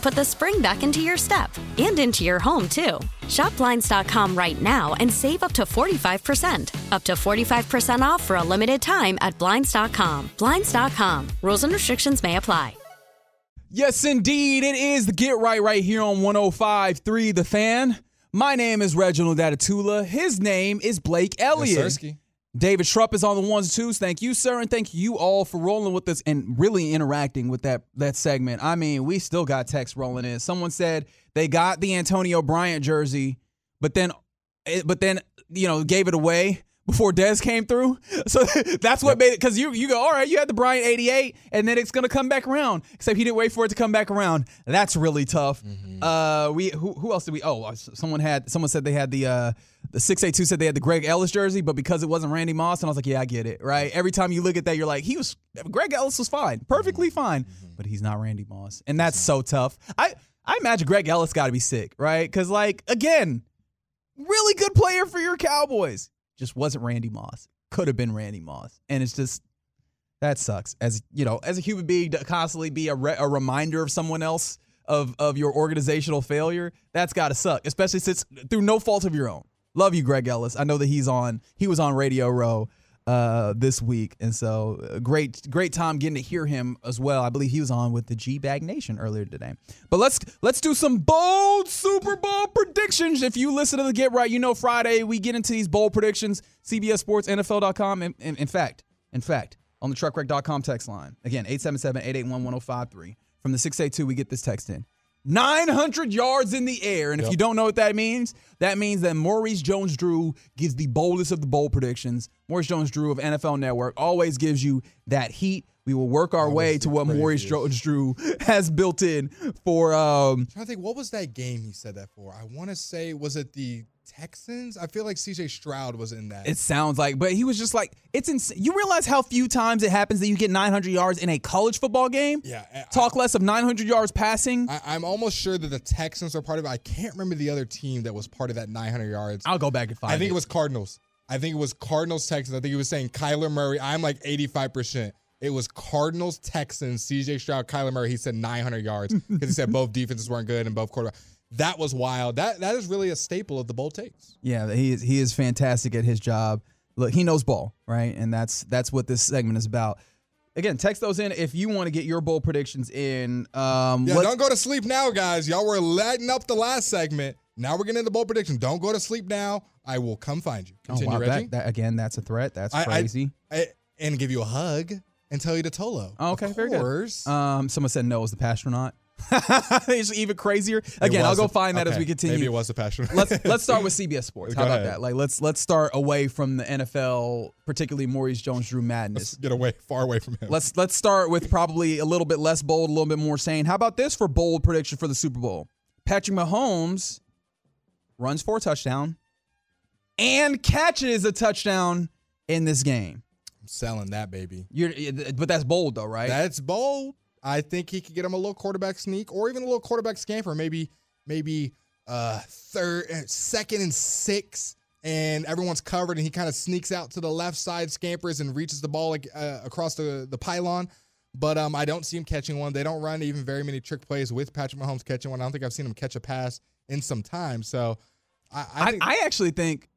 put the spring back into your step and into your home, too. Shop Blinds.com right now and save up to 45%. Up to 45% off for a limited time at Blinds.com. Blinds.com. Rules and restrictions may apply. Yes, indeed. It is the Get Right right here on 105.3 The Fan. My name is Reginald Atatula. His name is Blake Elliott. Yes, Sirski. David Shrupp is on the ones and twos. Thank you, sir, and thank you all for rolling with us and really interacting with that that segment. I mean, we still got text rolling in. Someone said they got the Antonio Bryant jersey, but then, eh, but then you know gave it away before Dez came through. So that's what made it because you you go all right. You had the Bryant '88, and then it's gonna come back around. Except he didn't wait for it to come back around. That's really tough. Uh, we who, who else did we? Oh, uh, someone had someone said they had the uh the six eight two said they had the Greg Ellis jersey, but because it wasn't Randy Moss, and I was like, yeah, I get it. Right. Every time you look at that, you're like, he was Greg Ellis was fine, perfectly fine, but he's not Randy Moss, and that's so tough. I I imagine Greg Ellis got to be sick, right? Because like again, really good player for your Cowboys. Just wasn't Randy Moss. Could have been Randy Moss. And it's just that sucks. As you know, as a human being to constantly be a, re- a reminder of someone else of of your organizational failure, that's got to suck, especially since through no fault of your own. Love you, Greg Ellis. I know that he's on. He was on Radio Row uh, this week, and so uh, great, great time getting to hear him as well. I believe he was on with the G Bag Nation earlier today. But let's let's do some bold Super Bowl predictions. If you listen to the Get Right, you know Friday we get into these bold predictions. CBS Sports, NFL.com. In, in, in fact, in fact, on the truckwreck.com text line again 877-881-1053 from the 682 we get this text in 900 yards in the air. And if you don't know what that means that means that maurice jones-drew gives the boldest of the bold predictions. Maurice jones-drew of nfl network always gives you that heat. We will work our way to what maurice jones-drew has built in for um I'm trying to think, what was that game he said that for? I want to say, was it the Texans? I feel like CJ Stroud was in that. It sounds like, but he was just like, it's insane. You realize how few times it happens that you get 900 yards in a college football game? yeah. I- Talk less of 900 yards passing. I, I'm almost sure that the Texans are part of it. I can't remember the other team that was part of that 900 yards. I'll go back and find I think it was Cardinals. I think it was Cardinals Texans. I think he was saying Kyler Murray. I'm like 85%. It was Cardinals Texans, CJ Stroud, Kyler Murray. He said 900 yards because he said both defenses weren't good and both quarterbacks. That was wild. That that is really a staple of the bold takes. Yeah, he is he is fantastic at his job. Look, he knows ball, right? And that's that's what this segment is about. Again, text those in if you want to get your bold predictions in. Um, Yeah, don't go to sleep now, guys. Y'all were lighting up the last segment. Now we're getting into bold prediction. Don't go to sleep now. I will come find you. oh, Continue, wow, Reggie. that, that again, that's a threat. That's I- I- crazy. I- and give you a hug and tell you to Tolo. Oh, okay, of very good. um, someone said no, it was the pastronaut. it's even crazier. Again, I'll go find that as we continue. Maybe it was a passion. let's let's start with CBS Sports. How Go about ahead. that? Like let's let's start away from the NFL, particularly Maurice Jones-Drew madness. get away, far away from him. Let's let's start with probably a little bit less bold, a little bit more sane. How about this for bold prediction for the Super Bowl? Patrick Mahomes runs for a touchdown and catches a touchdown in this game. I'm selling that baby. You're, but that's bold though, right? That's bold. I think he could get him a little quarterback sneak or even a little quarterback scamper. Maybe, maybe uh third, uh, second and six. and everyone's covered, and he kind of sneaks out to the left side, scampers, and reaches the ball uh, across the, the pylon. But um, I don't see him catching one. They don't run even very many trick plays with Patrick Mahomes catching one. I don't think I've seen him catch a pass in some time. So I, I, I, I actually think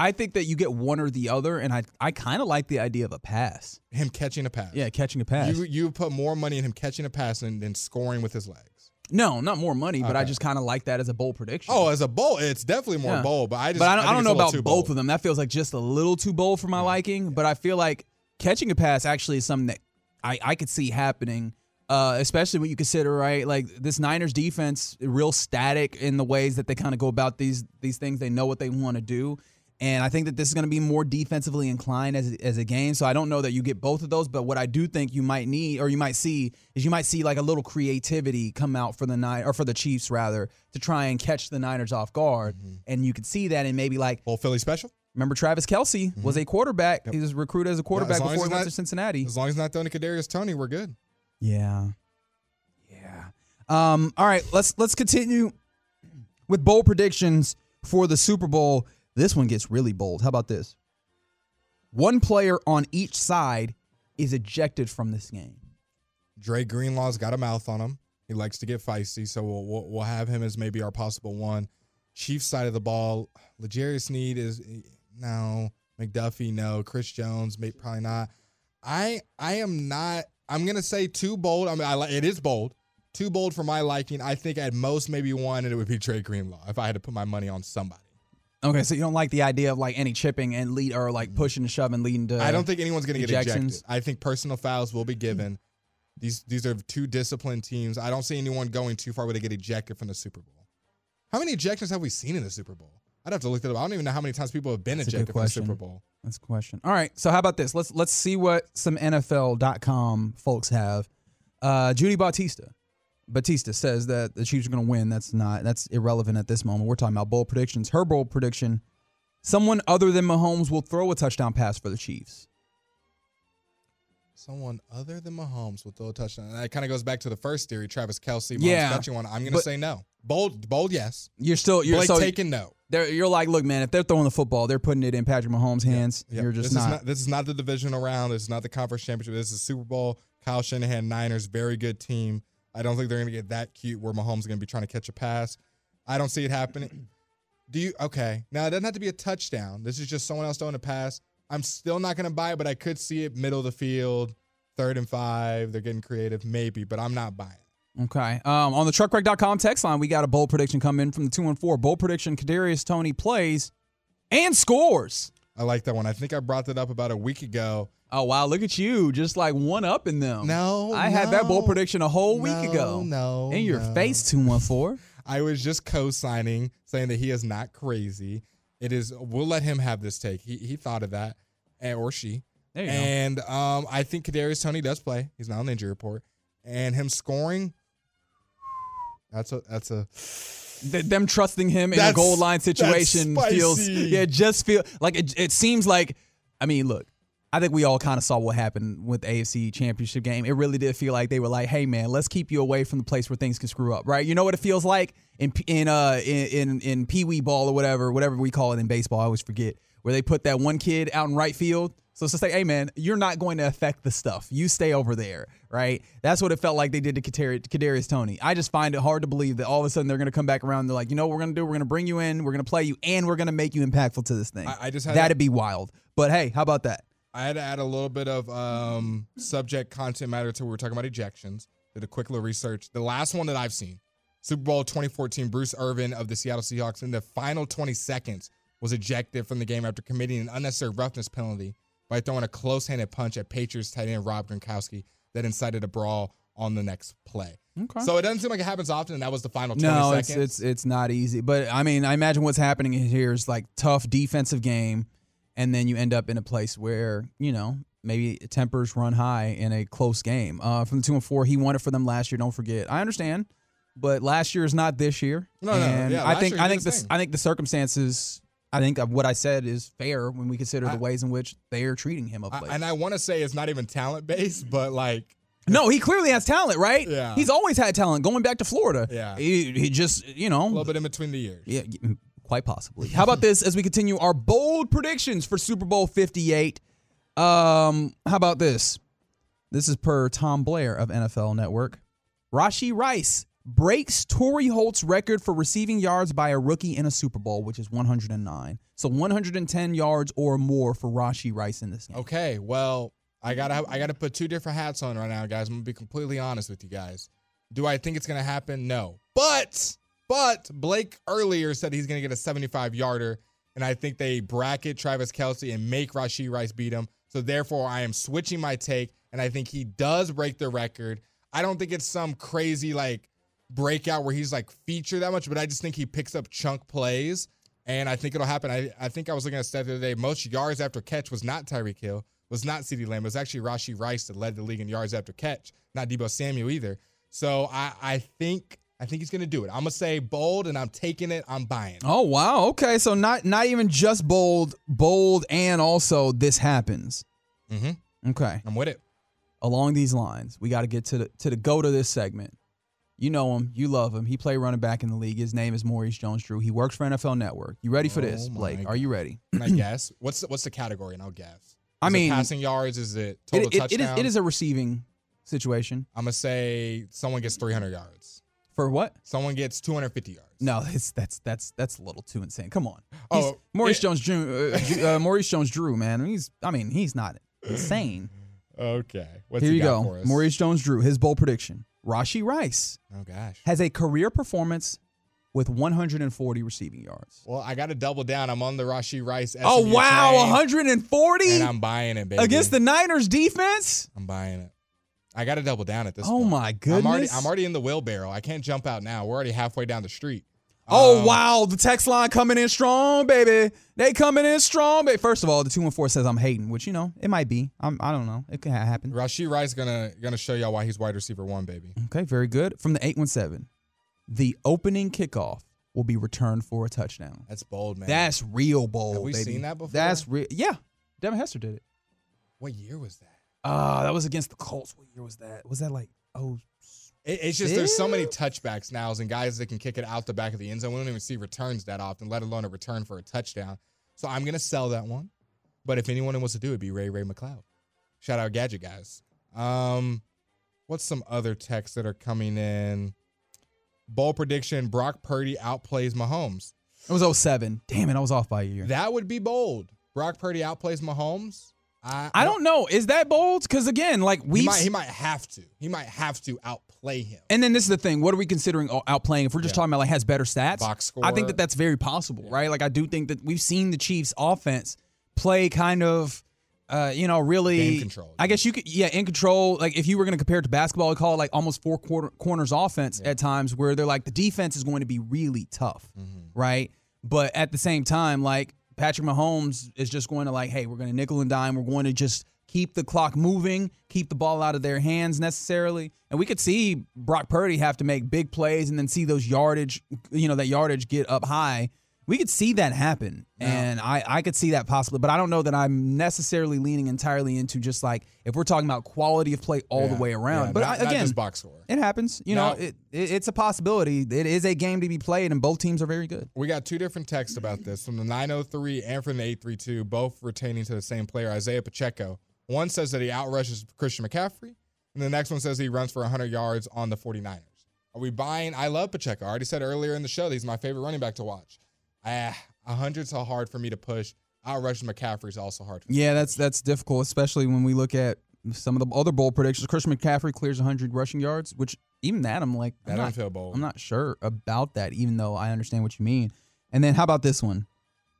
I think that you get one or the other, and I I kind of like the idea of a pass. him catching a pass. Yeah, catching a pass. You you put more money in him catching a pass than, than scoring with his legs. no, not more money, but I just kind of like that as a bold prediction. Oh, as a bowl, it's definitely more Yeah. bold. But I just but I don't, think I don't know about both bold. of them. That feels like just a little too bold for my liking. But I feel like catching a pass actually is something that I, I could see happening, uh, especially when you consider right like this Niners defense real static in the ways that they kind of go about these these things. They know what they want to do. And I think that this is going to be more defensively inclined as, as a game. So I don't know that you get both of those. But what I do think you might need, or you might see, is you might see like a little creativity come out for the nine or for the Chiefs rather to try and catch the Niners off guard. Mm-hmm. And you could see that in maybe like Bowl Philly special. Remember Travis Kelce was a quarterback. He was recruited as a quarterback long as before he went not- to Cincinnati. As long as not throwing to Kadarius Toney, we're good. Yeah. Yeah. Um, all right, let's let's continue with bold predictions for the Super Bowl. This one gets really bold. How about this? One player on each side is ejected from this game. Dre Greenlaw's got a mouth on him. He likes to get feisty, so we'll, we'll we'll have him as maybe our possible one. Chiefs side of the ball, L'Jarius Sneed is no McDuffie, no Chris Jones, maybe probably not. I I am not. I'm gonna say too bold. I mean, I it is bold, too bold for my liking. I think at most maybe one, and it would be Dre Greenlaw if I had to put my money on somebody. Okay, so you don't like the idea of like any chipping and lead or like pushing and shoving leading to I don't think anyone's going to get ejected. I think personal fouls will be given. These these are two disciplined teams. I don't see anyone going too far where they get ejected from the Super Bowl. How many ejections have we seen in the Super Bowl? I'd have to look that up. I don't even know how many times people have been That's ejected from the. Super Bowl. That's a question. All right. So how about this? Let's let's see what some NFL.com folks have. Uh, Judy Battista. Battista says that the Chiefs are going to win. That's not that's irrelevant at this moment. We're talking about bold predictions. Her bold prediction: someone other than Mahomes will throw a touchdown pass for the Chiefs. Someone other than Mahomes will throw a touchdown. And that kind of goes back to the first theory, Travis Kelce. Mahomes Yeah, catching one. I'm going to say no. Bold, bold, yes. You're still you're Blake so taking no. you're like, look, man, if they're throwing the football, they're putting it in Patrick Mahomes' hands. Yep. You're just this not. Is not. This is not the divisional round. This is not the conference championship. This is Super Bowl. Kyle Shanahan, Niners, very good team. I don't think they're going to get that cute where Mahomes is going to be trying to catch a pass. I don't see it happening. Do you? Okay. Now it doesn't have to be a touchdown. This is just someone else throwing a pass. I'm still not going to buy it, but I could see it middle of the field, third and five. They're getting creative, maybe, but I'm not buying it. Okay. Um, on the truckwreck.com text line, we got a bold prediction come in from the 214. Bold prediction Kadarius Toney plays and scores. I like that one. I think I brought that up about a week ago. Oh, wow. Look at you. Just like one up in them. No, I had that bold prediction a whole week no, ago. no, In your no. face, 214. I was just co-signing, saying that he is not crazy. It is. We'll let him have this take. He he thought of that, and, or she. There you go. and um, I think Kadarius Toney does play. He's not on the injury report, and him scoring. That's a that's a them trusting him in a That's- goal line situation feels yeah, just feel like it, it seems like I mean, look, I think we all kind of saw what happened with the AFC championship game. It really did feel like they were like, "Hey man, let's keep you away from the place where things can screw up." Right? You know what it feels like in in uh in in, in Pee Wee ball or whatever, whatever we call it in baseball, I always forget, where they put that one kid out in right field so it's just like, hey man, you're not going to affect the stuff. You stay over there, right? That's what it felt like they did to Kadari- Kadarius Toney. I just find it hard to believe that all of a sudden they're going to come back around. And they're like, you know what we're going to do? We're going to bring you in. We're going to play you, and we're going to make you impactful to this thing. I- I just that'd be wild. But hey, how about that? I had to add a little bit of um, subject content matter to what we were talking about ejections. Did a quick little research. The last one that I've seen, Super Bowl 2014, Bruce Irvin of the Seattle Seahawks in the final 20 seconds was ejected from the game after committing an unnecessary roughness penalty by throwing a close-handed punch at Patriots tight end Rob Gronkowski that incited a brawl on the next play. Okay. So it doesn't seem like it happens often, and that was the final 20 No, it's seconds. it's it's not easy. But I mean, I imagine what's happening here is like tough defensive game, and then you end up in a place where you know maybe tempers run high in a close game. Uh, from the two and four, he won it for them last year. Don't forget. I understand, but last year is not this year. No, no, yeah, I think I think this. I think the circumstances. I think of what I said is fair when we consider I- the ways in which they are treating him of I- late. and I want to say it's not even talent based, but like no, he clearly has talent, right? Yeah. He's always had talent. Going back to Florida, Yeah. he, he just you know a little bit in between the years. yeah, Quite possibly. How about this as we continue our bold predictions for Super Bowl 58? Um, how about this? This is per Tom Blair of NFL Network. Rashee Rice breaks Torry Holt's record for receiving yards by a rookie in a Super Bowl, which is 109. So 110 yards or more for Rashee Rice in this game. Okay, well, I gotta I gotta put two different hats on right now, guys. I'm gonna be completely honest with you guys. Do I think it's gonna happen? No. But but Blake earlier said he's gonna get a 75 yarder, and I think they bracket Travis Kelce and make Rashee Rice beat him. So therefore, I am switching my take, and I think he does break the record. I don't think it's some crazy like breakout where he's like featured that much, but I just think he picks up chunk plays. And I think it'll happen. I, I think I was looking at stat the other day. Most yards after catch was not Tyreek Hill, was not CeeDee Lamb. It was actually Rashi Rice that led the league in yards after catch, not Deebo Samuel either. So I, I think I think he's gonna do it. I'm gonna say bold, and I'm taking it. I'm buying. Oh wow. Okay, so not not even just bold, bold, and also this happens. Mm-hmm. Okay. I'm with it. Along these lines, we got to get to the to the go to this segment. You know him, you love him. He played running back in the league. His name is Maurice Jones-Drew. He works for NFL Network. You ready for this, Oh, my Blake? Are you ready? Can I guess? What's the, what's the category? And I'll guess. I Is it mean, passing yards. Is it It, total it- it is, touchdown? it is a receiving situation. I'm gonna say someone gets 300 yards. For what? Someone gets 250 yards. No, it's, that's that's that's a little too insane. Come on. Oh, He's- Maurice it- Jones Drew, uh, uh, Maurice Jones Drew, man. He's I mean, he's not insane. Okay. What's Here he you got go. for us? Maurice Jones Drew, his bold prediction. Rashee Rice Oh gosh. has a career performance with 140 receiving yards. Well, I got to double down. I'm on the Rashee Rice. Oh wow, 140 And I'm buying it, baby. against the Niners defense? I'm buying it. I got to double down at this. Oh point. my I'm already, goodness. I'm already in the wheelbarrow. I can't jump out now. We're already halfway down the street. Oh Um, wow, the text line coming in strong, baby. They coming in strong, baby. First of all, the two one four says I'm hating, which you know it might be. I'm, I don't know. It could ha- happen. Rashee Rice gonna gonna show y'all why he's wide receiver one, baby. Okay, very good. From the eight one seven, the opening kickoff will be returned for a touchdown. That's bold, man. That's real bold. Have we baby. seen that before? That's real. Yeah, Devin Hester did it. what year was that? Uh, that was against the Colts. What year was that? Was that like oh? It, it's just there's so many touchbacks now, and guys that can kick it out the back of the end zone. We don't even see returns that often, let alone a return for a touchdown. So I'm gonna sell that one. But if anyone wants to do it, it'd be Ray Ray McCloud. Shout out Gadget guys. Um, what's some other texts that are coming in? Bold prediction: Brock Purdy outplays Mahomes. It was 07. Damn it, I was off by a year. That would be bold. Brock Purdy outplays Mahomes. I, I don't know. Is that bold? Because again, like we He might, he might have to. He might have to outplay him. And then this is the thing. What are we considering outplaying? If we're just Yeah. talking about like has better stats, Box I think that that's very possible, right? Like I do think that we've seen the Chiefs' offense play kind of, uh, you know, really. Game control. I guess you could, yeah, in control. Like if you were going to compare it to basketball, we call it like almost four quarter, corners offense at times, where they're like the defense is going to be really tough, Mm-hmm. right? But at the same time, like Patrick Mahomes is just going to like, hey, we're going to nickel and dime. We're going to just keep the clock moving, keep the ball out of their hands necessarily. And we could see Brock Purdy have to make big plays and then see those yardage, you know, that yardage get up high. We could see that happen. And I, I could see that possibly, but I don't know that I'm necessarily leaning entirely into just like if we're talking about quality of play all Yeah, the way around. yeah, but not, I, again, box score. it happens. You know, it, it it's a possibility. It is a game to be played, and both teams are very good. We got two different texts about this from the 903 and from the 832, both retaining to the same player, Isaiah Pacheco. One says that he outrushes Christian McCaffrey, and the next one says he runs for 100 yards on the 49ers. Are we buying? I love Pacheco. I already said earlier in the show that he's my favorite running back to watch. Ah, 100's so hard for me to push. Outrushes McCaffrey's also hard for me. Yeah, that's that's difficult, especially when we look at some of the other bold predictions. Christian McCaffrey clears 100 rushing yards, which even that I'm like, That I'm not, feel bold. I'm not sure about that, even though I understand what you mean. And then how about this one?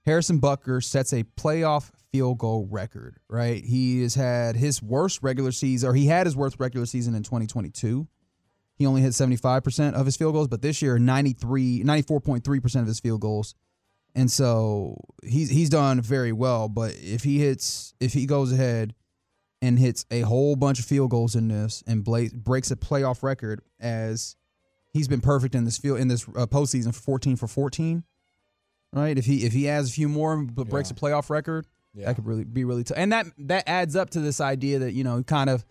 Harrison Butker sets a playoff field goal record, right? He has had his worst regular season, or he had his worst regular season in 2022. He only hit 75% of his field goals, but this year, 93, 94.3% of his field goals. And so he's he's done very well. But if he hits, if he goes ahead and hits a whole bunch of field goals in this and bla- breaks a playoff record as he's been perfect in this field in this uh, postseason for 14 for 14, right? If he if he adds a few more but breaks a playoff record, Yeah. that could really be really tough. And that that adds up to this idea that you know kind of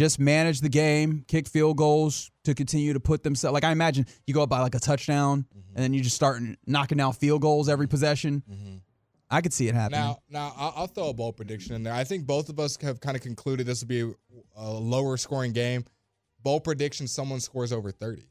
just manage the game, kick field goals to continue to put themselves. Like I imagine you go up by like a touchdown, mm-hmm. and then you just start knocking down field goals every possession. Mm-hmm. I could see it happening. Now, now I'll, I'll, throw a bold prediction in there. I think both of us have kind of concluded this will be a, a lower scoring game. Bold prediction: someone scores over thirty.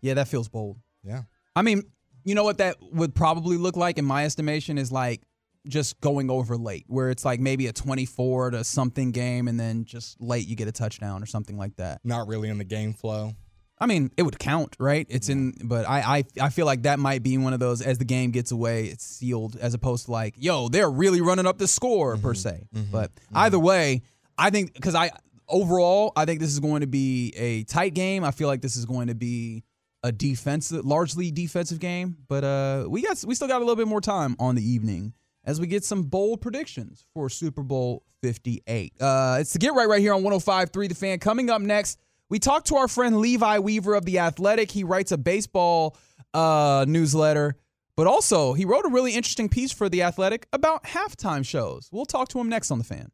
Yeah, that feels bold. Yeah. I mean, you know what that would probably look like in my estimation is like just going over late, where it's like maybe a 24 to something game, and then just late you get a touchdown or something like that. Not really in the game flow. I mean, it would count, right? It's in, but I, I, I feel like that might be one of those as the game gets away, it's sealed, as opposed to like, yo, they're really running up the score mm-hmm, per se. Mm-hmm, but mm-hmm. either way, I think because I overall, I think this is going to be a tight game. I feel like this is going to be a defensive, largely defensive game. But uh, we got we still got a little bit more time on the evening as we get some bold predictions for Super Bowl 58. Uh, it's the get right right here on 105.3 The Fan. Coming up next, we talked to our friend Levi Weaver of The Athletic. He writes a baseball uh, newsletter, but also he wrote a really interesting piece for The Athletic about halftime shows. We'll talk to him next on The Fan.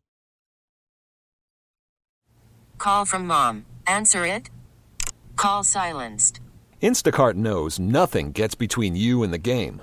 Call from mom. Answer it. Call silenced. Instacart knows nothing gets between you and the game.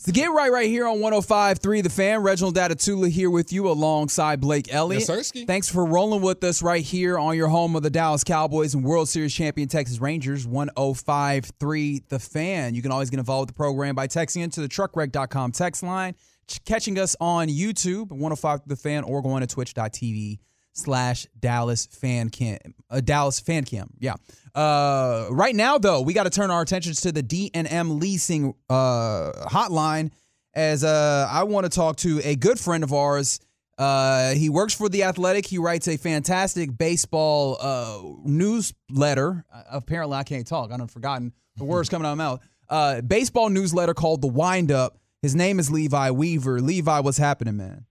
ads.audacy.com. To get right right here on 105.3 The Fan, Reginald Atatula here with you alongside Blake Elliott. Yes, Thanks for rolling with us right here on your home of the Dallas Cowboys and World Series champion Texas Rangers, 105.3 The Fan. You can always get involved with the program by texting into the truckwreck.com text line, catching us on YouTube, 105 The Fan, or going to twitch.tv slash Dallas fan cam, uh, Dallas fan cam. Yeah. Uh, right now, though, we got to turn our attentions to the D&M leasing uh, hotline as uh, I want to talk to a good friend of ours. Uh, he works for The Athletic. He writes a fantastic baseball uh, newsletter. Uh, apparently, I can't talk. I've forgotten the words coming out of my mouth. Uh, baseball newsletter called The Wind Up. His name is Levi Weaver. Levi, what's happening, man?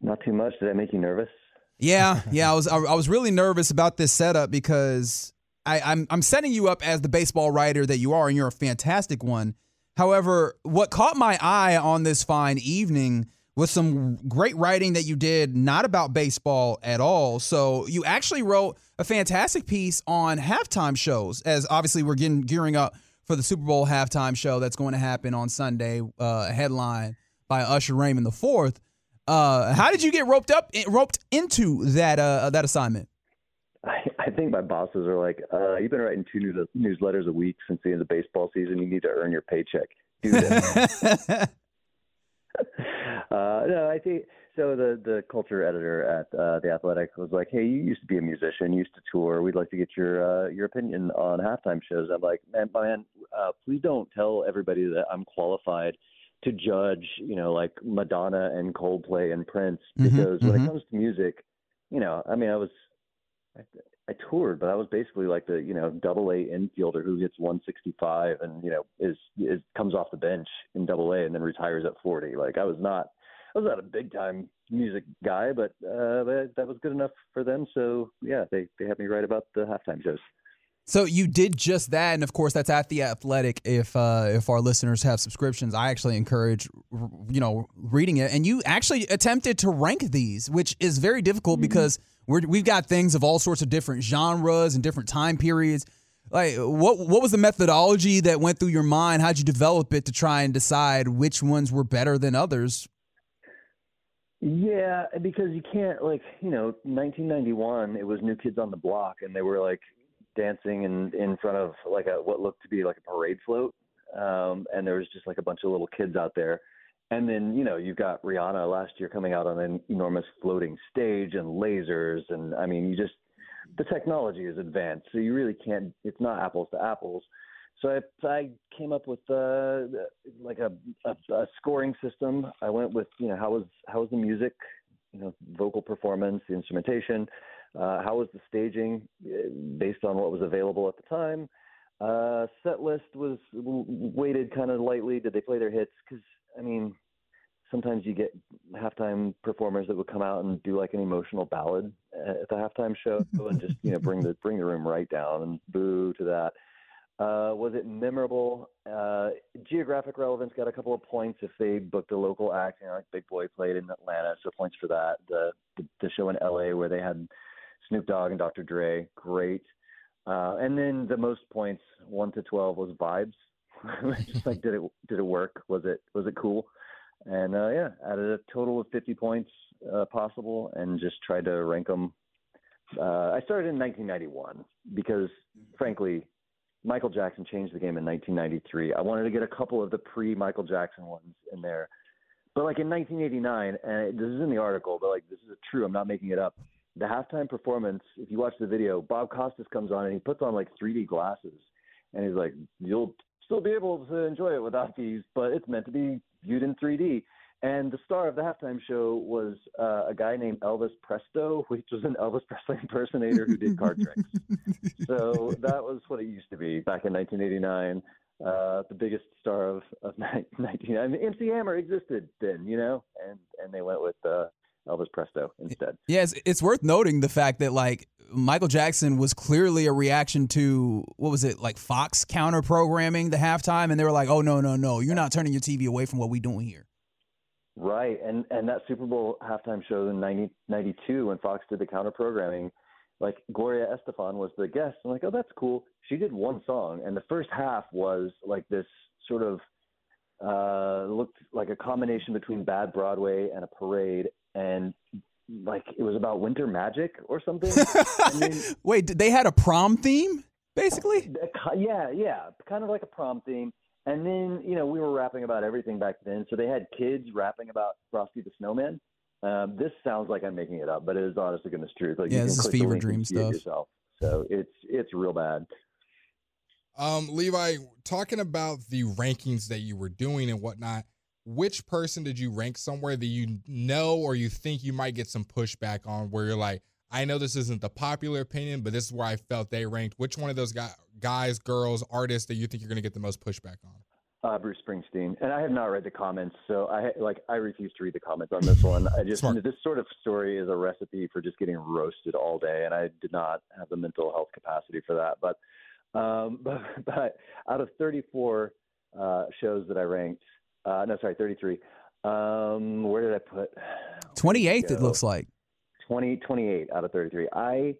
Not too much. Did that make you nervous? Yeah, yeah. I was I, I was really nervous about this setup because I, I'm I'm setting you up as the baseball writer that you are, and you're a fantastic one. However, what caught my eye on this fine evening was some great writing that you did, not about baseball at all. So you actually wrote a fantastic piece on halftime shows, as obviously we're getting gearing up for the Super Bowl halftime show that's going to happen on Sunday. Uh, headline by Usher Raymond the Fourth. Uh, how did you get roped up, roped into that uh, that assignment? I, I think my bosses are like, uh, "You've been writing two news, newsletters a week since the end of the baseball season. You need to earn your paycheck. Do that." uh, no, I think so. The the culture editor at uh, the Athletic was like, "Hey, you used to be a musician, you used to tour. We'd like to get your uh, your opinion on halftime shows." I'm like, "Man, man, uh, please don't tell everybody that I'm qualified." To judge, you know, like Madonna and Coldplay and Prince mm-hmm, because mm-hmm, when mm-hmm. it comes to music, you know, I mean, I was I, I toured, but I was basically like the you know double A infielder who hits 165 and you know is is comes off the bench in double A and then retires at 40. Like I was not I was not a big time music guy, but uh, that, that was good enough for them. So yeah, they they had me write about the halftime shows. So you did just that, and of course that's at the Athletic. If uh, if our listeners have subscriptions, I actually encourage you know reading it. And you actually attempted to rank these, which is very difficult mm-hmm. because we're, we've got things of all sorts of different genres and different time periods. Like what what was the methodology that went through your mind? How'd you develop it to try and decide which ones were better than others? Yeah, because you can't like you know 1991. It was New Kids on the Block, and they were like dancing in in front of like a what looked to be like a parade float, um, and there was just like a bunch of little kids out there. And then you know you've got Rihanna last year coming out on an enormous floating stage and lasers, and I mean you just the technology is advanced, so you really can't. It's not apples to apples. So I, I came up with uh, like a, a, a scoring system. I went with you know how was how was the music, you know vocal performance, the instrumentation, uh, how was the staging uh, based on what was available at the time? Uh, set list was weighted kind of lightly. Did they play their hits? Because I mean, sometimes you get halftime performers that would come out and do like an emotional ballad at the halftime show and just you know bring the bring the room right down and boo to that. Uh, was it memorable? Uh, geographic relevance got a couple of points if they booked a local act. You know, like Big Boi played in Atlanta, so points for that. The, the the show in LA where they had Snoop Dogg and Dr. Dre, great. Uh, and then the most points, one to twelve, was vibes. Just like, did it did it work? Was it was it cool? And uh, yeah, added a total of fifty points uh, possible, and just tried to rank them. Uh, I started in 1991 because, frankly, Michael Jackson changed the game in 1993. I wanted to get a couple of the pre-Michael Jackson ones in there. But like in 1989, and this is in the article, but like this is true. I'm not making it up the halftime performance, if you watch the video, Bob Costas comes on and he puts on like 3D glasses, and he's like, "You'll still be able to enjoy it without these, but it's meant to be viewed in 3D." And the star of the halftime show was uh, a guy named Elvis Presto, which was an Elvis Presley impersonator who did card tricks. so that was what it used to be back in 1989. Uh, the biggest star of of 19. I mean, MC Hammer existed then, you know, and and they went with uh, Elvis Presto instead. Yes, it's, worth noting the fact that like Michael Jackson was clearly a reaction to what was it like Fox counter programming the halftime, and they were like, "Oh no, no, no, you're not turning your TV away from what we're doing here." Right, and and that Super Bowl halftime show in 1992 when Fox did the counter programming, like Gloria Estefan was the guest. I'm like, oh, that's cool. She did one song, and the first half was like this sort of uh, looked like a combination between Bad Broadway and a parade, and like it was about winter magic or something. then, Wait, they had a prom theme, basically? Yeah, yeah, kind of like a prom theme. And then you know we were rapping about everything back then, so they had kids rapping about Frosty the Snowman. Um, this sounds like I'm making it up, but it is honestly goodness truth. Like yeah, this is fever dream stuff. Yourself. So it's it's real bad. Um, Levi, talking about the rankings that you were doing and whatnot, which person did you rank somewhere that you know or you think you might get some pushback on where you're like, I know this isn't the popular opinion, but this is where I felt they ranked. Which one of those guys, guys girls, artists that you think you're going to get the most pushback on? Uh, Bruce Springsteen, and I have not read the comments, so I like I refuse to read the comments on this one. I just Smart. this sort of story is a recipe for just getting roasted all day, and I did not have the mental health capacity for that. But um, but, but out of 34 uh, shows that I ranked, uh, no, sorry, 33. Um, where did I put? 28th, it looks like. 20, 28 out of 33. I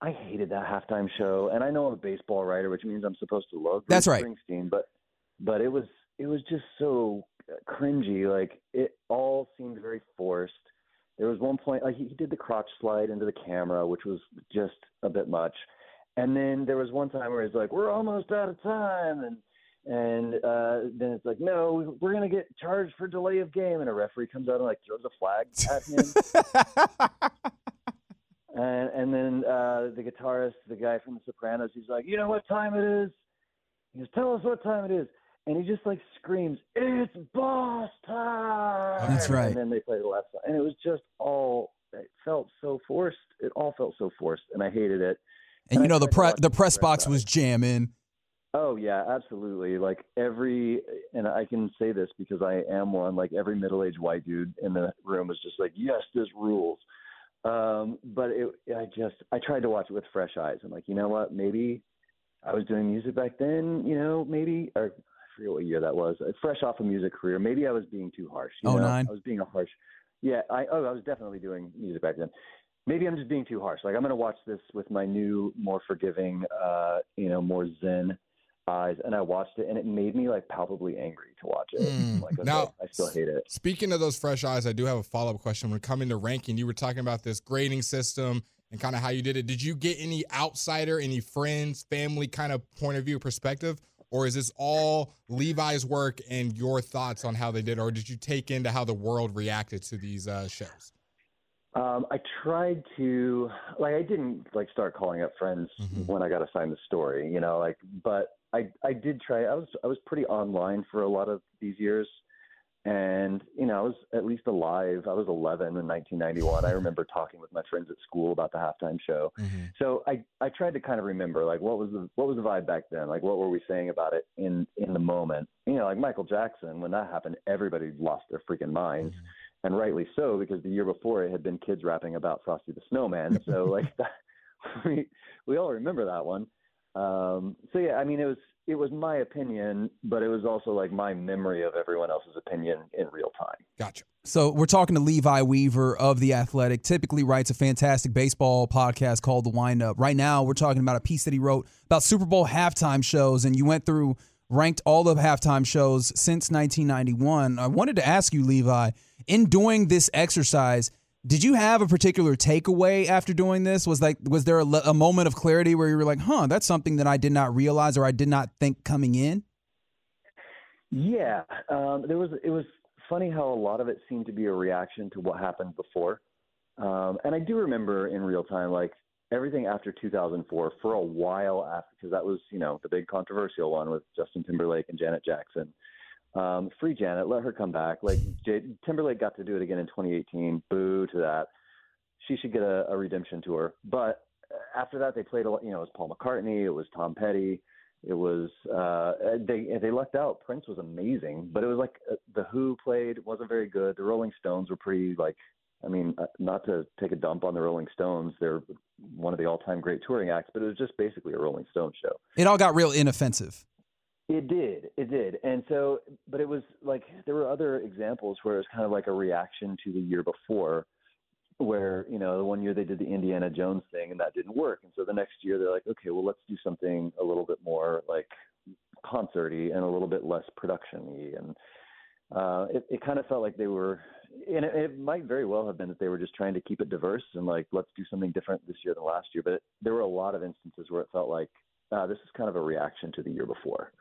I hated that halftime show, and I know I'm a baseball writer, which means I'm supposed to love Bruce That's right. Springsteen, but but it was it was just so cringy. Like it all seemed very forced. There was one point like he, he did the crotch slide into the camera, which was just a bit much. And then there was one time where he's like, "We're almost out of time," and and uh, then it's like, "No, we're gonna get charged for delay of game," and a referee comes out and like throws a flag at him. and and then uh, the guitarist, the guy from The Sopranos, he's like, "You know what time it is?" He goes, "Tell us what time it is." And he just like screams, "It's boss time!" That's right. And then they play the last song, and it was just all. It felt so forced. It all felt so forced, and I hated it. And, you know the pre- the press box was jamming. Oh yeah, absolutely. Like every, and I can say this because I am one. Like every middle-aged white dude in the room was just like, "Yes, this rules." Um, but it, I just, I tried to watch it with fresh eyes. I'm like, you know what? Maybe, I was doing music back then, you know, maybe or I forget what year that was. Fresh off a music career, maybe I was being too harsh. You Oh, know? nine? I was being a harsh. Yeah, I oh I was definitely doing music back then. Maybe I'm just being too harsh. Like I'm gonna watch this with my new, more forgiving, uh, you know, more zen eyes, and I watched it, and it made me like palpably angry to watch it. Mm. Like okay, Now- I still hate it. Speaking of those fresh eyes, I do have a follow up question. When coming to ranking, you were talking about this grading system and kind of how you did it. Did you get any outsider, any friends, family kind of point of view perspective? Or is this all Levi's work and your thoughts on how they did? Or did you take into how the world reacted to these uh, shows? Um, I tried to like I didn't like start calling up friends when I got assigned the story, you know, like but I I did try I was I was pretty online for a lot of these years and you know, I was at least alive. I was 11 in 1991. I remember talking with my friends at school about the halftime show. Mm-hmm. So I I tried to kind of remember like what was the what was the vibe back then? Like what were we saying about it in in the moment? You know, like Michael Jackson when that happened, everybody lost their freaking minds. Mm-hmm. And rightly so because the year before it had been kids rapping about Frosty the Snowman. So like that, we we all remember that one. Um so yeah, I mean it was it was my opinion, but it was also like my memory of everyone else's opinion in real time. Gotcha. So we're talking to Levi Weaver of The Athletic. Typically writes a fantastic baseball podcast called The Wind Up. Right now, we're talking about a piece that he wrote about Super Bowl halftime shows, and you went through ranked all the halftime shows since 1991. I wanted to ask you, Levi, in doing this exercise, did you have a particular takeaway after doing this? Was like was there a, a moment of clarity where you were like, "Huh, that's something that I did not realize or I did not think coming in"? Yeah, um, there was. It was funny how a lot of it seemed to be a reaction to what happened before, um, and I do remember in real time, like everything after 2004, for a while after, because that was you know the big controversial one with Justin Timberlake and Janet Jackson. Um, free Janet, let her come back. Like J- Timberlake got to do it again in 2018. Boo to that. She should get a, a redemption tour. But after that, they played a lot. You know, it was Paul McCartney, it was Tom Petty, it was uh, they they lucked out. Prince was amazing, but it was like uh, the Who played wasn't very good. The Rolling Stones were pretty like. I mean, uh, not to take a dump on the Rolling Stones, they're one of the all-time great touring acts, but it was just basically a Rolling Stone show. It all got real inoffensive. It did, it did, and so, but it was like there were other examples where it was kind of like a reaction to the year before, where you know the one year they did the Indiana Jones thing and that didn't work, and so the next year they're like, okay, well let's do something a little bit more like concerty and a little bit less production-y, and uh, it, it kind of felt like they were, and it, it might very well have been that they were just trying to keep it diverse and like let's do something different this year than last year, but there were a lot of instances where it felt like uh, this is kind of a reaction to the year before.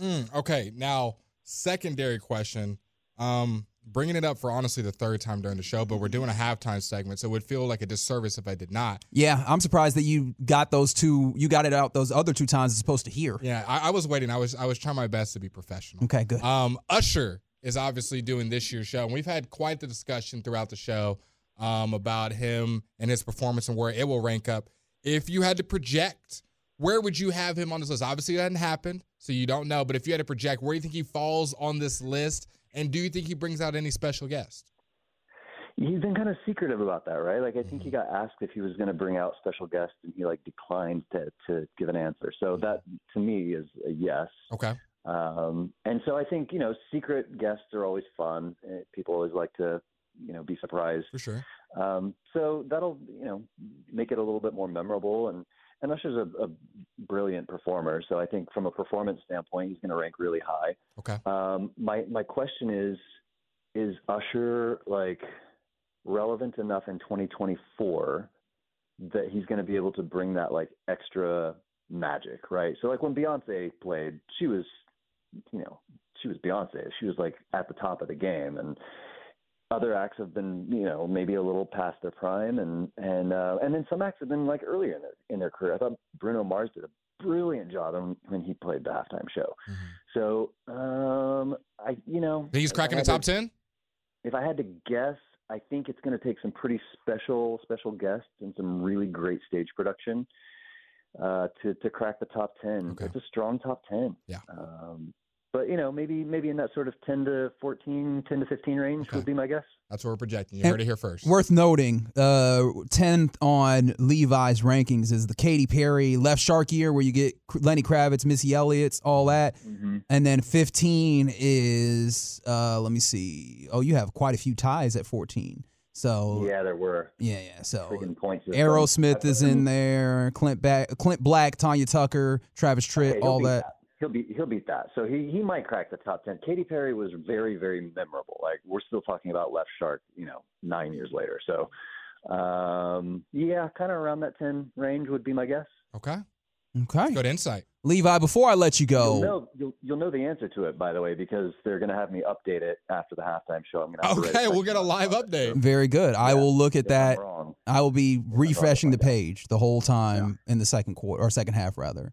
Mm, okay, now secondary question. Um, bringing it up for honestly the third time during the show, but we're doing a halftime segment, so it would feel like a disservice if I did not. Yeah, I'm surprised that you got those two. You got it out those other two times as opposed to here. Yeah, I, I was waiting. I was I was trying my best to be professional. Okay, good. Um, Usher is obviously doing this year's show, and we've had quite the discussion throughout the show um, about him and his performance and where it will rank up. If you had to project, where would you have him on this list? Obviously, it hadn't happened, so you don't know. But if you had to project, where do you think he falls on this list? And do you think he brings out any special guests? He's been kind of secretive about that, right? Like I think he got asked if he was going to bring out special guests, and he like declined to to give an answer. So that to me is a yes. Okay. Um, and so I think you know secret guests are always fun. Eh, People always like to you know be surprised. For sure. Um, so that'll you know make it a little bit more memorable. And and Usher's a, a brilliant performer, so I think from a performance standpoint, he's going to rank really high. Okay. Um, my my question is, is Usher like relevant enough in 2024 that he's going to be able to bring that like extra magic, right? So like when Beyonce played, she was, you know, she was Beyonce. She was like at the top of the game, and other acts have been, you know, maybe a little past their prime, and and uh, and then some acts have been like earlier in their in their career. I thought Bruno Mars did a brilliant job when, he played the halftime show. So um, I, you know, he's cracking the top ten? if I had to guess, I think it's going to take some pretty special special guests and some really great stage production uh, to to crack the top ten. It's a strong top ten. Yeah. Um, but you know, maybe maybe in that sort of 10 to 14, 10 to 15 range would be my guess. That's what we're projecting. You And heard it here first. Worth noting, uh, 10th on Levi's rankings is the Katy Perry left shark year, where you get Lenny Kravitz, Missy Elliott's, all that. Mm-hmm. And then 15 is, uh, let me see. Oh, you have quite a few ties at 14. So Yeah, there were. Yeah, yeah. So Freaking points. Aerosmith is in there, Clint, ba- Clint Black, Tanya Tucker, Travis Tritt, Okay, all beat that. He'll beat he'll beat that. So he he might crack the top ten. Katy Perry was very very memorable. Like we're still talking about Left Shark, you know, nine years later. So um, yeah, kind of around that ten range would be my guess. Okay. Okay. Good insight. Levi, before I let you go, You'll know you'll, you'll know the answer to it by the way because they're going to have me update it after the halftime show. I'm going to have to write Okay, we'll get a live update. Very good. I will look at that. I will be refreshing the page the whole time in the second quarter or second half rather.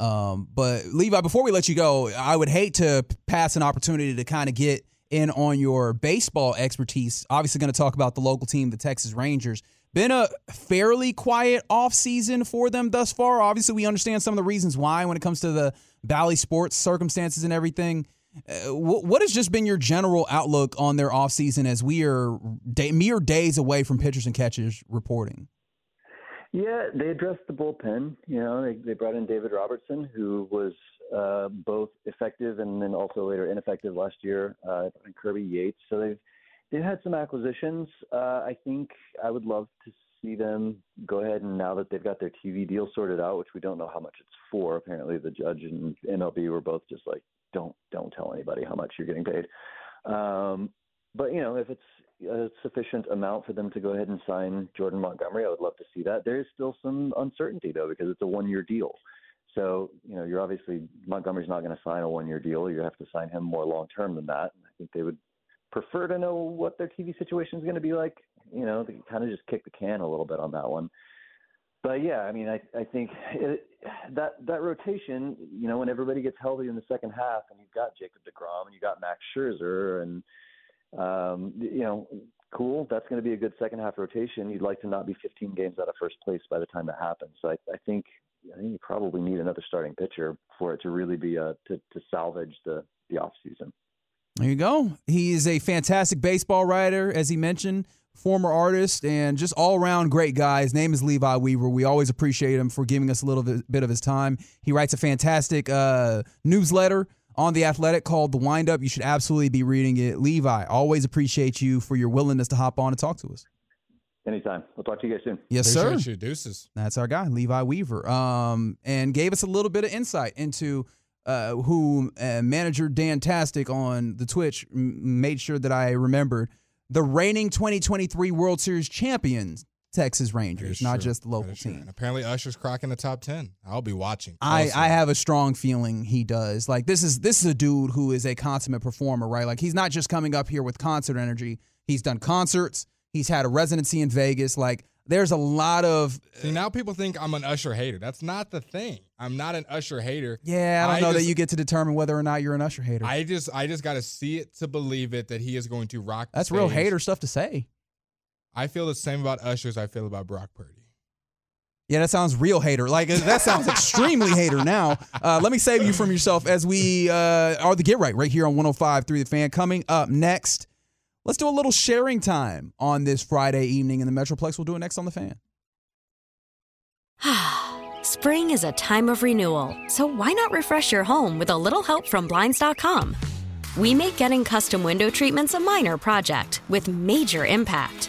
Um, but Levi, before we let you go, I would hate to pass an opportunity to kind of get in on your baseball expertise. Obviously, going to talk about the local team, the Texas Rangers. Been a fairly quiet off season for them thus far. Obviously, we understand some of the reasons why when it comes to the Bally Sports circumstances and everything. Uh, what has just been your general outlook on their offseason as we are day, mere days away from pitchers and catchers reporting? Yeah, they addressed the bullpen. You know, they they brought in David Robertson, who was uh, both effective and then also later ineffective last year. Uh, and Kirby Yates. So they've they've had some acquisitions. Uh, I think I would love to see them go ahead and now that they've got their TV deal sorted out, which we don't know how much it's for. Apparently, the judge and MLB were both just like, don't don't tell anybody how much you're getting paid. Um, but you know, if it's a sufficient amount for them to go ahead and sign Jordan Montgomery, I would love to see that. There is still some uncertainty though because it's a one-year deal. So you know, you're obviously Montgomery's not going to sign a one-year deal. You have to sign him more long-term than that. I think they would prefer to know what their TV situation is going to be like. You know, they kind of just kick the can a little bit on that one. But yeah, I mean, I I think it, that that rotation, you know, when everybody gets healthy in the second half, and you've got Jacob Degrom and you've got Max Scherzer, and um, you know, cool. That's going to be a good second half rotation. You'd like to not be 15 games out of first place by the time that happens. So I, I think I think you probably need another starting pitcher for it to really be a to, to salvage the the off season. There you go. He is a fantastic baseball writer, as he mentioned, former artist, and just all around great guy. His name is Levi Weaver. We always appreciate him for giving us a little bit, bit of his time. He writes a fantastic uh, newsletter on The Athletic called The Windup. You should absolutely be reading it. Levi, always appreciate you for your willingness to hop on and talk to us. Anytime. We'll talk to you guys soon. Yes, sir. Appreciate you. Deuces. That's our guy, Levi Weaver, um, and gave us a little bit of insight into uh, who uh, manager Dan Tastic on the Twitch m- made sure that I remembered the reigning 2023 World Series champions, Texas Rangers, not true. just the local team. And apparently Usher's cracking the top 10. I'll be watching. I. I have a strong feeling he does. Like this is this is a dude who is a consummate performer, right? Like he's not just coming up here with concert energy. He's done concerts. He's had a residency in Vegas. Like there's a lot of See, now people think I'm an Usher hater. That's not the thing. I'm not an Usher hater. yeah. I don't know that you get to determine whether or not you're an Usher hater. I just I just got to see it to believe it that he is going to rock. the That's real hater stuff to say. I feel the same about Usher as I feel about Brock Purdy. Yeah, that sounds real hater. Like uh, that sounds extremely hater. Now, uh, let me save you from yourself as we uh, are the get right right here on 105 through the fan. Coming up next, let's do a little sharing time on this Friday evening in the Metroplex. We'll do it next on the fan. Spring is a time of renewal, so why not refresh your home with a little help from Blinds.com? We make getting custom window treatments a minor project with major impact.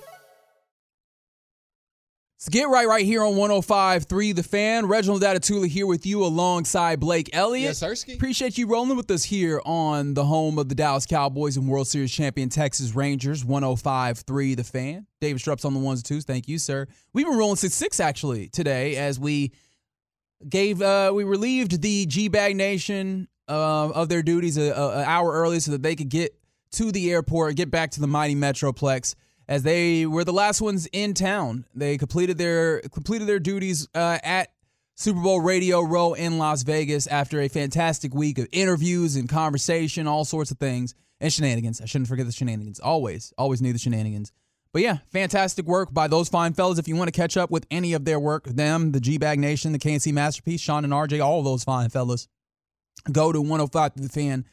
Let's get right right here on 105.3 The Fan. Reginald Adetula here with you alongside Blake Elliott. Yes, Sirski. Appreciate you rolling with us here on the home of the Dallas Cowboys and World Series champion Texas Rangers, 105.3 The Fan. David Strupp's on the ones and twos. Thank you, sir. We've been rolling 6-6 actually today as we gave uh we relieved the G-Bag Nation uh, of their duties an hour early so that they could get to the airport, get back to the mighty Metroplex as they were the last ones in town. They completed their completed their duties uh, at Super Bowl Radio Row in Las Vegas after a fantastic week of interviews and conversation, all sorts of things, and shenanigans. I shouldn't forget the shenanigans. Always, always need the shenanigans. But yeah, fantastic work by those fine fellas. If you want to catch up with any of their work, them, the G Bag Nation, the K&C Masterpiece, Sean and RJ, all those fine fellas, go to 105 to the fan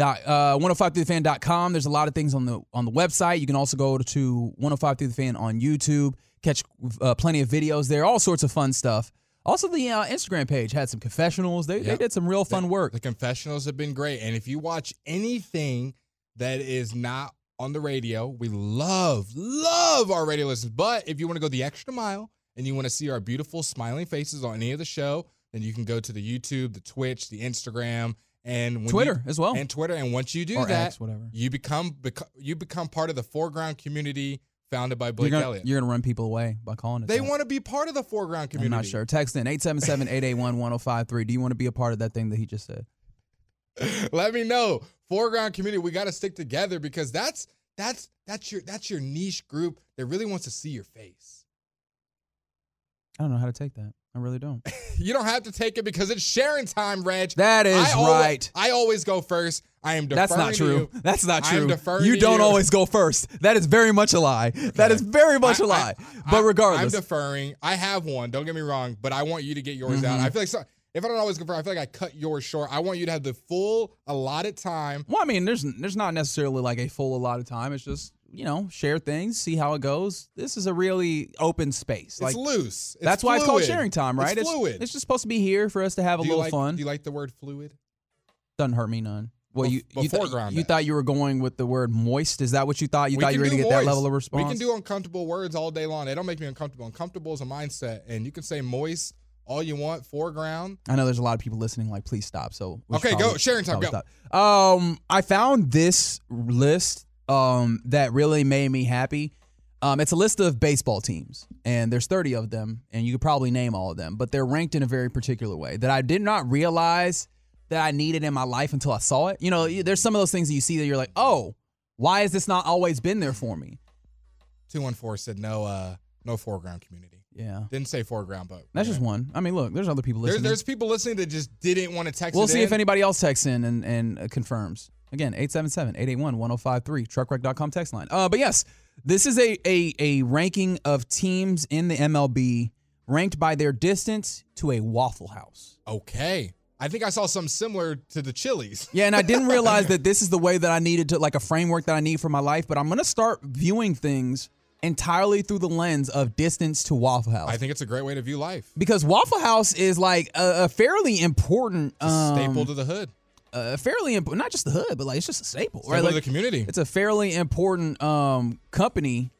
Dot, uh, 105throughthefan.com. There's a lot of things on the on the website. You can also go to 105 Through the Fan on YouTube. Catch uh, plenty of videos there. All sorts of fun stuff. Also, the uh, Instagram page had some confessionals. They, yep. they did some real fun the, work. The confessionals have been great. And if you watch anything that is not on the radio, we love, love our radio listeners. But if you want to go the extra mile and you want to see our beautiful smiling faces on any of the show, then you can go to the YouTube, the Twitch, the Instagram, and Twitter you, as well, and Twitter. And once you do or that, X, whatever. you become beco- you become part of the foreground community founded by Blake you're gonna, Elliott. You're gonna run people away by calling it. They want to be part of the foreground community. I'm not sure. Text in 877-881-1053. Do you want to be a part of that thing that he just said? Let me know. Foreground community, we got to stick together because that's that's that's your that's your niche group that really wants to see your face. I don't know how to take that. I really don't. you don't have to take it because it's sharing time, Reg. That is I always, right. I always go first. I am deferring That's not true. You. That's not true. deferring you don't you. always go first. That is very much a lie. Okay. That is very much I, a lie. I, but regardless, I'm deferring. I have one. Don't get me wrong, but I want you to get yours Mm-hmm. out. I feel like so, if I don't always go first, I feel like I cut yours short. I want you to have the full allotted time. Well, I mean, there's there's not necessarily like a full allotted time. It's just you know share things, see how it goes. This is a really open space. It's like loose. It's that's fluid. why it's called sharing time, right? It's fluid. It's, just supposed to be here for us to have a little like, fun. Do you like the word fluid? Doesn't hurt me none. Well, you you, th- you thought you were going with the word moist. Is that what you thought? You We thought you were going to get that level of response? We can do uncomfortable words all day long. They don't make me uncomfortable. Uncomfortable is a mindset, and you can say moist all you want. Foreground. I know there's a lot of people listening. Like, please stop. So Okay, go. probably- Sharing time, go. stop. Um, I found this list um that really made me happy. Um, it's a list of baseball teams, and there's 30 of them, and you could probably name all of them, but they're ranked in a very particular way that I did not realize that I needed in my life until I saw it. You know, there's some of those things that you see that you're like, oh, why has this not always been there for me? Two one four said no. Uh, no foreground community. Yeah, Didn't say foreground, but that's just one. I mean, look, there's other people There's listening. there's people listening that just didn't want to text. We'll see in. if anybody else texts in and, and uh, confirms. Again, 877-881-1053, truckwreck.com text line. Uh, but yes, this is a, a, a ranking of teams in the MLB ranked by their distance to a Waffle House. Okay. I think I saw something similar to the Chili's. Yeah, and I didn't realize that this is the way that I needed to, like a framework that I need for my life, but I'm going to start viewing things entirely through the lens of distance to Waffle House. I think it's a great way to view life. because Waffle House is like a, a fairly important um, staple to the hood. Uh, fairly important, not just the hood, but like it's just a staple, Staple right? Like, the community. It's a fairly important um, company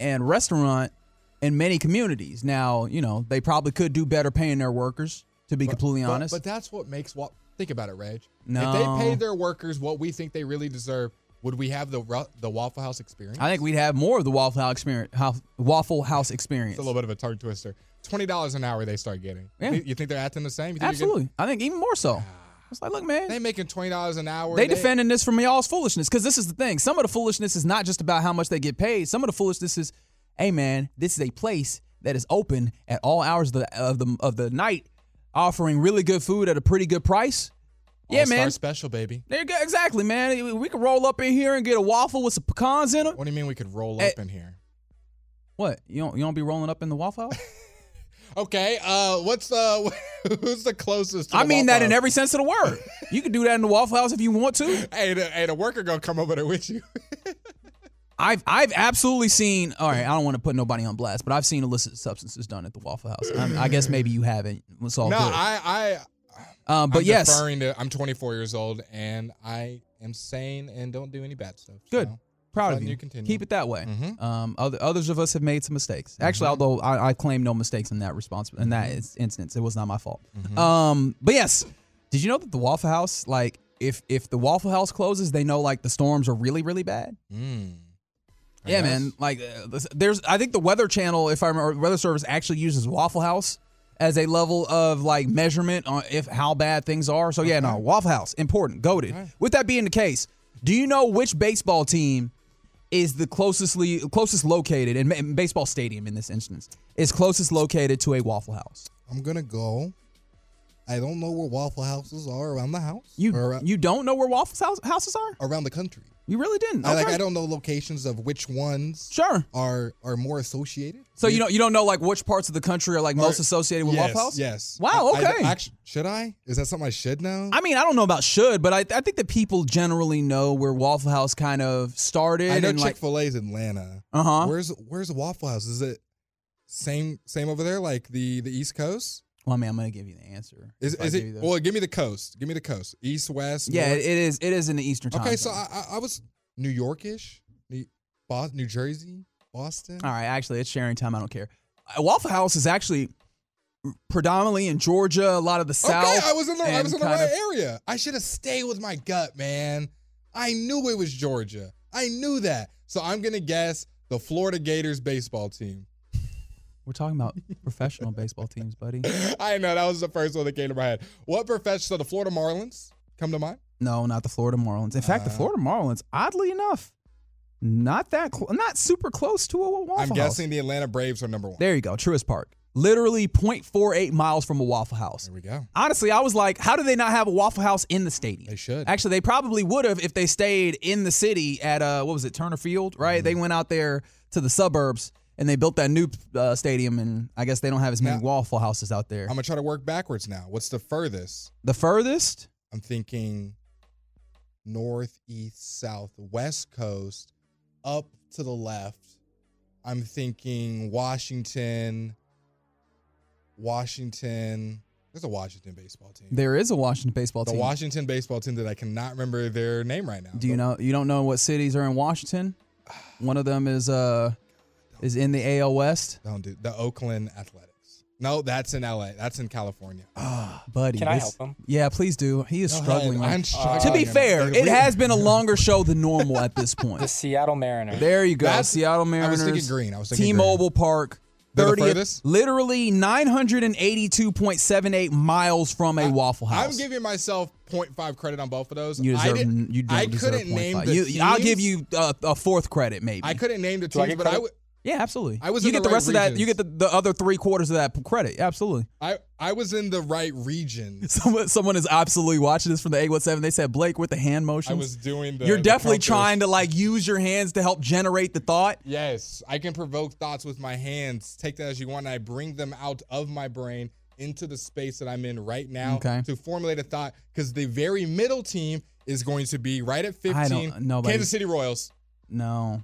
and restaurant in many communities. Now, you know, they probably could do better paying their workers, to be completely But- honest. But, that's what makes what. Think about it, Reg. No. If they paid their workers what we think they really deserve, would we have the the Waffle House experience? I think we'd have more of the Waffle House experience. House, Waffle House experience. It's a little bit of a tongue twister. Twenty dollars an hour they start getting. Yeah. You, think they're acting the same? You think they're Absolutely, I think even more so. It's like, look, man, they making twenty dollars an hour. they defending this from y'all's foolishness because this is the thing. Some of the foolishness is not just about how much they get paid. Some of the foolishness is, hey man, this is a place that is open at all hours of the of the, of the night, offering really good food at a pretty good price. Yeah, All-Star man. special, baby. There you go. Exactly, man. We could roll up in here and get a waffle with some pecans in it. What do you mean we could roll Eh, up in here? What? You don't you don't be rolling up in the Waffle House? Okay, uh, what's uh, who's the closest? To I the mean that in every sense of the word. You could do that in the Waffle House if you want to. Hey, the, hey, the worker gonna come over there with you. I've I've absolutely seen. All right, I don't want to put nobody on blast, but I've seen illicit substances done at the Waffle House. I, I guess maybe you haven't. It's all no, good. I, I, um, but I'm yes, to, I'm 24 years old and I am sane and don't do any bad stuff. Good. so. Proud of you. you continue. Keep it that way. Mhm. Um, other, others of us have made some mistakes. Actually, although I, I claim no mistakes in that response in that ins- instance, it was not my fault. Um, but yes, did you know that the Waffle House, like, if if the Waffle House closes, they know like the storms are really really bad. Mm. Yeah, guess. man. Like, uh, there's I think the Weather Channel, if I remember, Weather Service actually uses Waffle House as a level of like measurement on if how bad things are. So yeah, no, Waffle House important, goaded. With that being the case, do you know which baseball team is the closestly closest located in, in baseball stadium in this instance is closest located to a Waffle House? I'm gonna go. I don't know where Waffle Houses are around the house. You or you don't know where Waffle House, houses are? around the country. You really didn't. I like. I don't know locations of which ones Sure. are are more associated. So you don't you don't know like which parts of the country are like most associated with yes, Waffle House? Yes. Wow. I- I Okay. should I? Is that something I should know? I mean, I don't know about should, but I, I think that people generally know where Waffle House kind of started. I know Chick Fil A's Atlanta. Uh huh. Where's Where's Waffle House? Is it same same over there like the the East Coast? Well, I mean, I'm gonna give you the answer. Is is it? Well, give me the coast. Give me the coast. East, west. yeah, north? it is. It is in the Eastern time. Okay, so zone. I, I I was New Yorkish, New, Boston, New Jersey, Boston. all right, actually, it's sharing time. I don't care. Uh, Waffle House is actually predominantly in Georgia, a lot of the South. Okay, I was in the I was in the right of- area. I should have stayed with my gut, man. I knew it was Georgia. I knew that. So I'm gonna guess the Florida Gators baseball team. We're talking about professional baseball teams, buddy. I know that was the first one that came to my head. What profession? So the Florida Marlins come to mind. No, not the Florida Marlins. In fact, the Uh, Florida Marlins, oddly enough, not that cl- not super close to a Waffle I'm House. guessing the Atlanta Braves are number one. There you go, Truist Park. Literally 0.48 miles from a Waffle House. There we go. Honestly, I was like, how do they not have a Waffle House in the stadium? They should. Actually, they probably would have if they stayed in the city at uh what was it, Turner Field, right? Mm-hmm. They went out there to the suburbs and they built that new uh, stadium and I guess they don't have as many Now- Waffle Houses out there. I'm gonna try to work backwards now. What's the furthest? the furthest? I'm thinking north, east, south, west coast, up to the left. I'm thinking Washington. Washington. There's a Washington baseball team. There is a Washington baseball team. the team. Washington baseball team that I cannot remember their name right now. Do you know you don't know what cities are in Washington? One of them is uh is in the AL West. Don't do the Oakland Athletics. No, that's in LA. That's in California. Ah, buddy, Can I this- help him? Yeah, please do. He is Go struggling. ahead. right- I'm struggling. to be fair, They it has been a longer show than normal at this point. The Seattle Mariners. There you go. That's- Seattle I was Mariners. thinking green. I was thinking T-Mobile Park. They're the 30 furthest? literally 982.78 miles from a Waffle House. I'm giving myself 0.5 credit on both of those. you I deserve. didn't. you don't I deserve couldn't name 0.5. the You- I'll give you uh, a fourth credit, maybe. I couldn't name the Do I teams, get but I credit? would. Yeah, absolutely. I was You in get the the right rest of that. You get the, the other three quarters of that credit. Absolutely. I I was in the right region. Someone, someone is absolutely watching this from the 817. They said, Blake, with the hand motions. I was doing the. You're definitely trying to like use your hands to help generate the thought. Yes, I can provoke thoughts with my hands. Take that as you want. And I bring them out of my brain into the space that I'm in right now Okay. to formulate a thought. Because the very middle team is going to be right at 15. I don't- Kansas City Royals. No.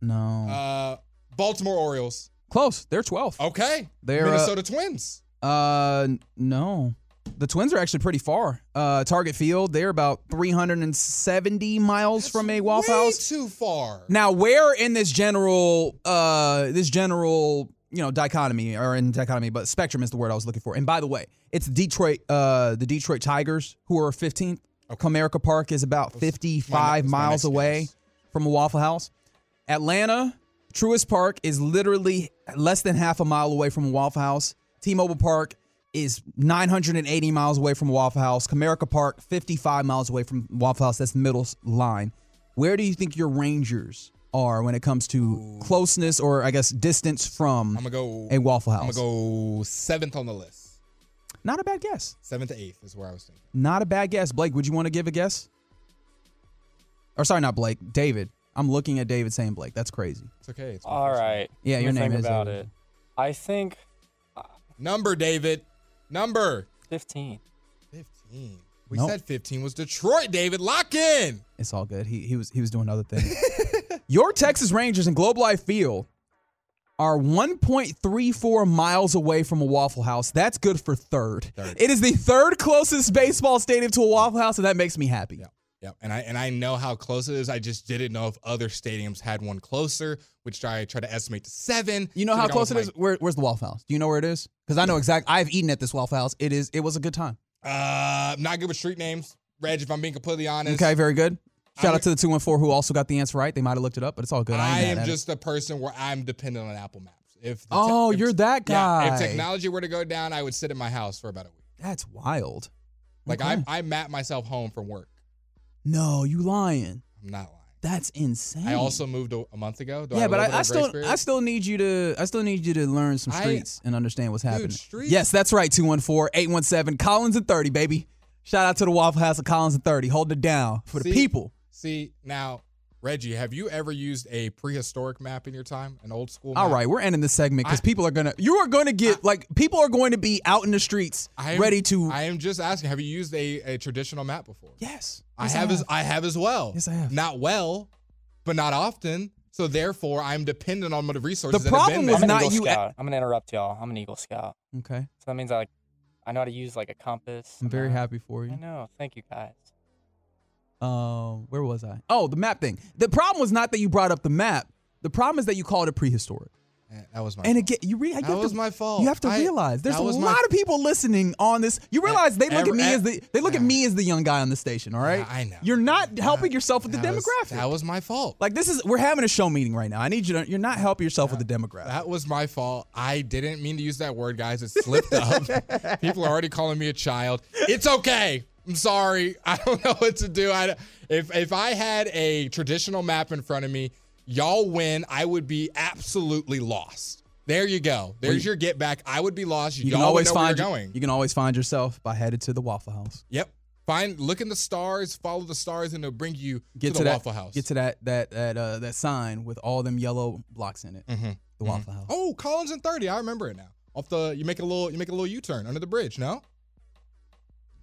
No. Uh, Baltimore Orioles. Close. They're 12. Okay. They're, uh, Minnesota Twins. Uh, no. The Twins are actually pretty far. Uh, Target Field, they're about 370 miles from a Waffle Way House. too far. Now, where in this general, uh, this general, you know, dichotomy or in dichotomy, but spectrum is the word I was looking for. And by the way, it's Detroit, uh, the Detroit Tigers who are 15th. Comerica Park is about 55 my miles away from a Waffle House. Atlanta, Truist Park is literally less than half a mile away from Waffle House. T-Mobile Park is 980 miles away from Waffle House. Comerica Park, 55 miles away from Waffle House. That's the middle line. Where do you think your Rangers are when it comes to closeness or I guess distance from I'm gonna go. a Waffle House? I'm gonna go seventh on the list. Not a bad guess. Seventh to eighth is where I was thinking. Not a bad guess. Blake, would you want to give a guess? Or sorry, not Blake. David. I'm looking at David saying Blake. That's crazy. It's okay. It's my All. Yeah, Let your name think is, about uh, it. I think. Number, David. Number. 15. 15. We Nope. said 15 was Detroit, David. Lock in. It's all good. He he was he was doing other things. Your Texas Rangers in Globe Life Field are 1.34 miles away from a Waffle House. That's good for third. It is the third closest baseball stadium to a Waffle House, and that makes me happy. Yep, and I and I know how close it is. I just didn't know if other stadiums had one closer, which I try to estimate to seven. You know So how close it going is? Where, where's the Waffle House? Do you know where it is? Because I know exact. I've eaten at this Waffle House. It is. It was a good time. Uh, I'm not good with street names, Reg. If I'm being completely honest, Okay, very good. Shout I'm- out to the two one four who also got the answer right. They might have looked it up, but it's all good. I, I am at it. just a person where I'm dependent on Apple Maps. If Oh, if- you're that guy. Yeah, if technology were to go down, I would sit in my house for about a week. That's wild. Like Okay. I, I map myself home from work. No, you lying. I'm not lying. That's insane. I also moved a, a month ago. Do yeah, a but I, I still period? I still need you to I still need you to learn some I- streets and understand what's happening. streets? Yes, that's right. 214-817 Collins and 30, baby. Shout out to the Waffle House of Collins and 30. Hold it down for the people. See now, Reggie, have you ever used a prehistoric map in your time, an old school? Map? All right, we're ending this segment because people are gonna you are gonna get like people are going to be out in the streets I am, ready to I am just asking. Have you used a, a traditional map before? Yes. I Yes, have as I have as well. Yes, I have. Not well, but not often. So therefore, I'm dependent on the resources. The that have problem been was. I'm an not Eagle you- Scout. I'm gonna interrupt y'all. I'm an Eagle Scout. Okay. So that means I like I know how to use like a compass. I'm very happy for I you. know. Thank you guys. Um, where was I? Oh, the map thing. The problem was not that you brought up the map. The problem is that you called it prehistoric. Eh, That was my. And fault. again, you, re- you That was to, my fault. You have to I- realize there's a lot my- of people listening on this. You realize they look at me eh, as the they look at me as the young guy on the station. All right, Yeah, I know. You're not helping yourself with the That was- demographic. that was my fault. like this is we're having a show meeting right now. I need you to. You're not helping yourself with the demographic. That was my fault. I didn't mean to use that word, guys. It slipped up. People are already calling me a child. It's okay. I'm sorry. I don't know what to do. I, if if I had a traditional map in front of me, y'all win. I would be absolutely lost. There you go. There's your get back. I would be lost. you y'all can always find where you, you're going. you can always find yourself by headed to the Waffle House. Yep. Find look in the stars, follow the stars, and it'll bring you Get to to, the that Waffle House. Get to that that that uh, that sign with all them yellow blocks in it. Mm-hmm. The Waffle House. Oh, Collins and 30. I remember it now. Off the you make a little you make a little U-turn under the bridge, no?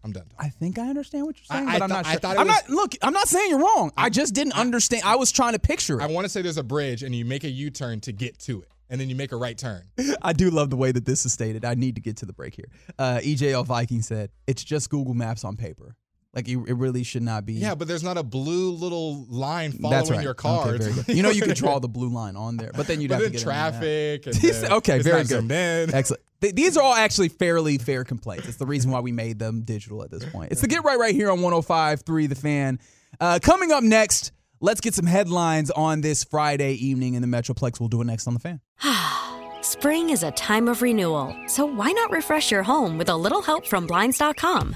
I'm done. I think I understand what you're saying, I- but I I'm thought- not I sure. thought it I'm was- not look. I'm not saying you're wrong. I just didn't understand. I was trying to picture it. I want to say there's a bridge and you make a U-turn to get to it. And then you make a right turn. I do love the way that this is stated. I need to get to the break here. Uh, EJL Viking said it's just Google Maps on paper. Like it, it really should not be. Yeah, but there's not a blue little line following that's right. your car. very good. You know you could draw the blue line on there, but then you'd But have then to get it the traffic. And then okay, very good. zoomed in. Excellent. Th- These are all actually fairly fair complaints. It's the reason why we made them digital at this point. It's the Get Right right here on 105.3 The Fan. Uh, coming up next, let's get some headlines on this Friday evening in the Metroplex. We'll do it next on The Fan. Spring is a time of renewal, so why not refresh your home with a little help from Blinds.com?